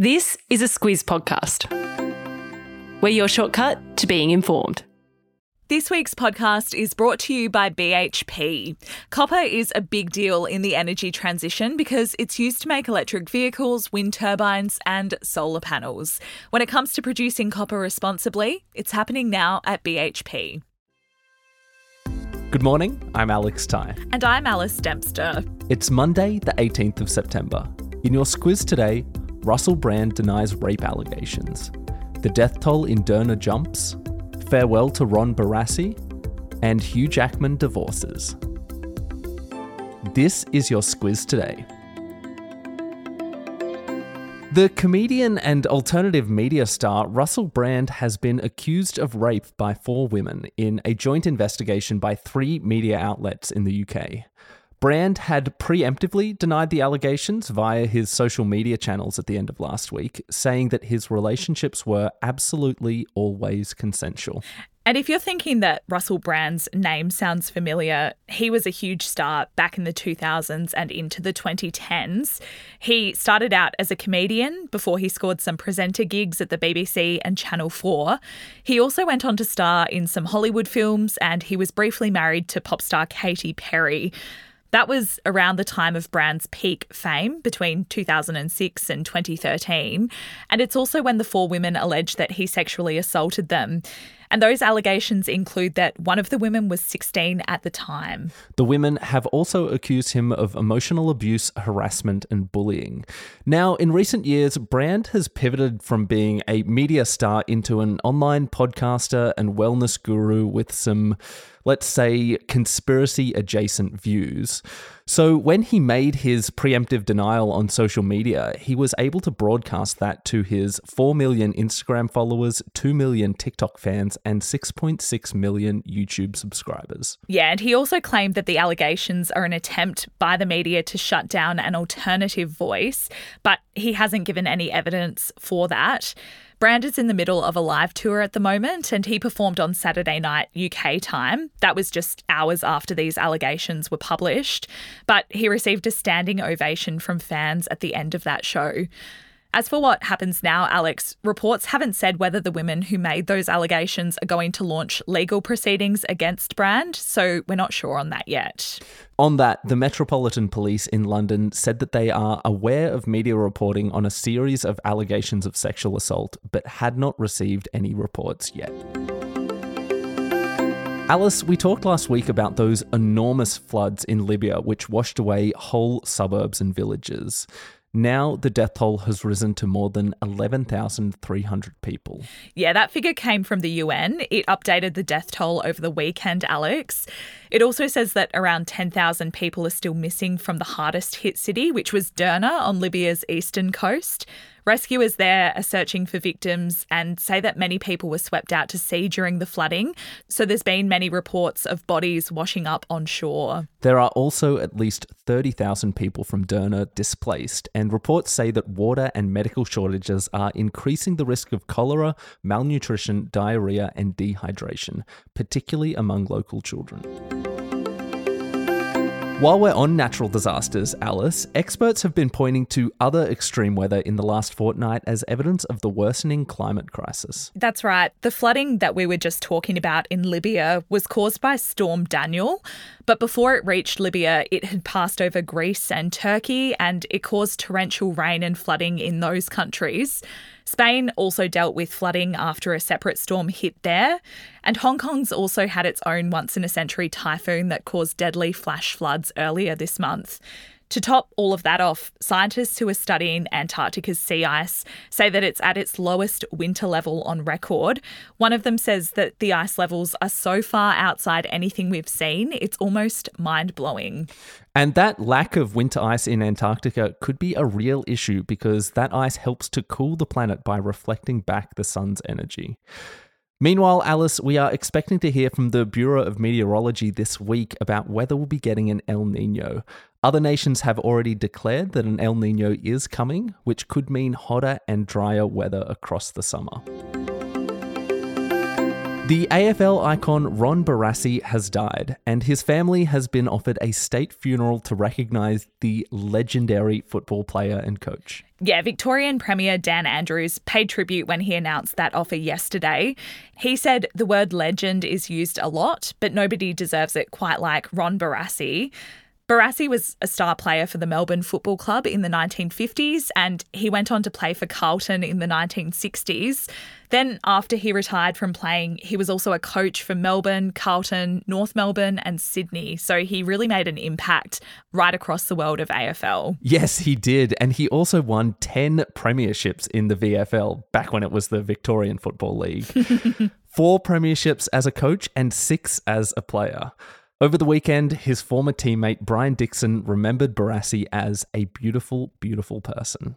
This is a Squiz podcast. We're your shortcut to being informed. This week's podcast is brought to you by BHP. Copper is a big deal in the energy transition because it's used to make electric vehicles, wind turbines, and solar panels. When it comes to producing copper responsibly, it's happening now at BHP. Good morning, I'm Alex Ty. And I'm Alice Dempster. It's Monday, the 18th of September. In your squiz today, Russell Brand denies rape allegations. The death toll in Derna jumps. Farewell to Ron Barassi. And Hugh Jackman divorces. This is your squiz today. The comedian and alternative media star Russell Brand has been accused of rape by four women in a joint investigation by three media outlets in the UK. Brand had preemptively denied the allegations via his social media channels at the end of last week, saying that his relationships were absolutely always consensual. And if you're thinking that Russell Brand's name sounds familiar, he was a huge star back in the 2000s and into the 2010s. He started out as a comedian before he scored some presenter gigs at the BBC and Channel 4. He also went on to star in some Hollywood films and he was briefly married to pop star Katy Perry. That was around the time of Brand's peak fame between 2006 and 2013. And it's also when the four women alleged that he sexually assaulted them. And those allegations include that one of the women was 16 at the time. The women have also accused him of emotional abuse, harassment, and bullying. Now, in recent years, Brand has pivoted from being a media star into an online podcaster and wellness guru with some let's say, conspiracy adjacent views. So when he made his preemptive denial on social media, he was able to broadcast that to his 4 million Instagram followers, 2 million TikTok fans, and 6.6 million YouTube subscribers. Yeah, and he also claimed that the allegations are an attempt by the media to shut down an alternative voice, but he hasn't given any evidence for that. Brand is in the middle of a live tour at the moment, and he performed on Saturday night UK time. That was just hours after these allegations were published, but he received a standing ovation from fans at the end of that show. As for what happens now, Alex, reports haven't said whether the women who made those allegations are going to launch legal proceedings against Brand, so we're not sure on that yet. On that, the Metropolitan Police in London said that they are aware of media reporting on a series of allegations of sexual assault, but had not received any reports yet. Alice, we talked last week about those enormous floods in Libya which washed away whole suburbs and villages. Now the death toll has risen to more than 11,300 people. Yeah, that figure came from the UN. It updated the death toll over the weekend, Alex. It also says that around 10,000 people are still missing from the hardest hit city, which was Derna on Libya's eastern coast. Rescuers there are searching for victims and say that many people were swept out to sea during the flooding. So there's been many reports of bodies washing up on shore. There are also at least 30,000 people from Derna displaced, and reports say that water and medical shortages are increasing the risk of cholera, malnutrition, diarrhea, and dehydration, particularly among local children. While we're on natural disasters, Alice, experts have been pointing to other extreme weather in the last fortnight as evidence of the worsening climate crisis. That's right. The flooding that we were just talking about in Libya was caused by Storm Daniel, but before it reached Libya, it had passed over Greece and Turkey and it caused torrential rain and flooding in those countries. Spain also dealt with flooding after a separate storm hit there, and Hong Kong's also had its own once in a century typhoon that caused deadly flash floods earlier this month. To top all of that off, scientists who are studying Antarctica's sea ice say that it's at its lowest winter level on record. One of them says that the ice levels are so far outside anything we've seen, it's almost mind blowing. And that lack of winter ice in Antarctica could be a real issue because that ice helps to cool the planet by reflecting back the sun's energy. Meanwhile, Alice, we are expecting to hear from the Bureau of Meteorology this week about whether we'll be getting an El Nino. Other nations have already declared that an El Nino is coming, which could mean hotter and drier weather across the summer. The AFL icon Ron Barassi has died, and his family has been offered a state funeral to recognise the legendary football player and coach. Yeah, Victorian Premier Dan Andrews paid tribute when he announced that offer yesterday. He said the word legend is used a lot, but nobody deserves it quite like Ron Barassi. Barassi was a star player for the Melbourne Football Club in the 1950s and he went on to play for Carlton in the 1960s. Then, after he retired from playing, he was also a coach for Melbourne, Carlton, North Melbourne, and Sydney. So he really made an impact right across the world of AFL. Yes, he did. And he also won 10 premierships in the VFL back when it was the Victorian Football League. Four premierships as a coach and six as a player. Over the weekend, his former teammate Brian Dixon remembered Barassi as a beautiful, beautiful person.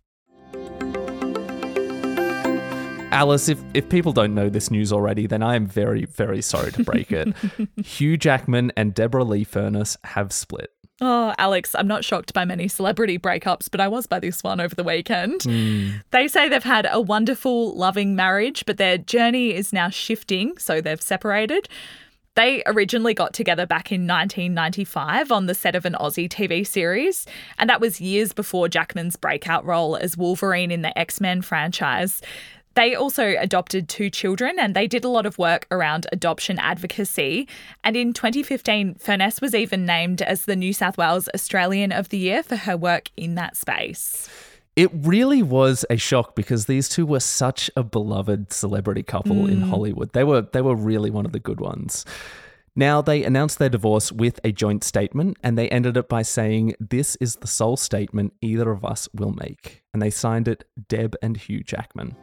Alice, if, if people don't know this news already, then I am very, very sorry to break it. Hugh Jackman and Deborah Lee Furness have split. Oh, Alex, I'm not shocked by many celebrity breakups, but I was by this one over the weekend. Mm. They say they've had a wonderful, loving marriage, but their journey is now shifting, so they've separated. They originally got together back in 1995 on the set of an Aussie TV series, and that was years before Jackman's breakout role as Wolverine in the X Men franchise. They also adopted two children and they did a lot of work around adoption advocacy. And in 2015, Furness was even named as the New South Wales Australian of the Year for her work in that space. It really was a shock because these two were such a beloved celebrity couple mm. in Hollywood. They were they were really one of the good ones. Now, they announced their divorce with a joint statement, and they ended it by saying, This is the sole statement either of us will make. And they signed it Deb and Hugh Jackman.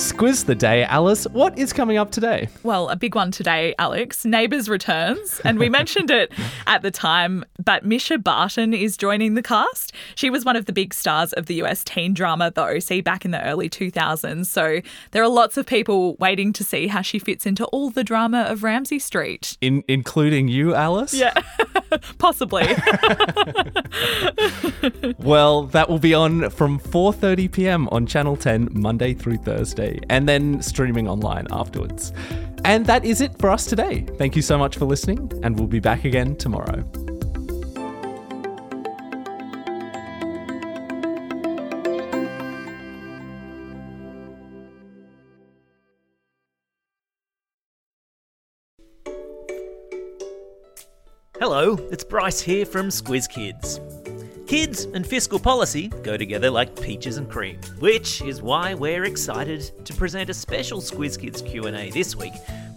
Squiz the day, Alice. What is coming up today? Well, a big one today, Alex. Neighbours returns, and we mentioned it at the time, but Mischa Barton is joining the cast. She was one of the big stars of the US teen drama The OC back in the early 2000s. So there are lots of people waiting to see how she fits into all the drama of Ramsay Street, in- including you, Alice. Yeah, possibly. well, that will be on from 4:30 p.m. on Channel 10 Monday through Thursday and then streaming online afterwards. And that is it for us today. Thank you so much for listening, and we'll be back again tomorrow. Hello, it's Bryce here from Squiz Kids. Kids and fiscal policy go together like peaches and cream, which is why we're excited to present a special Squiz Kids Q&A this week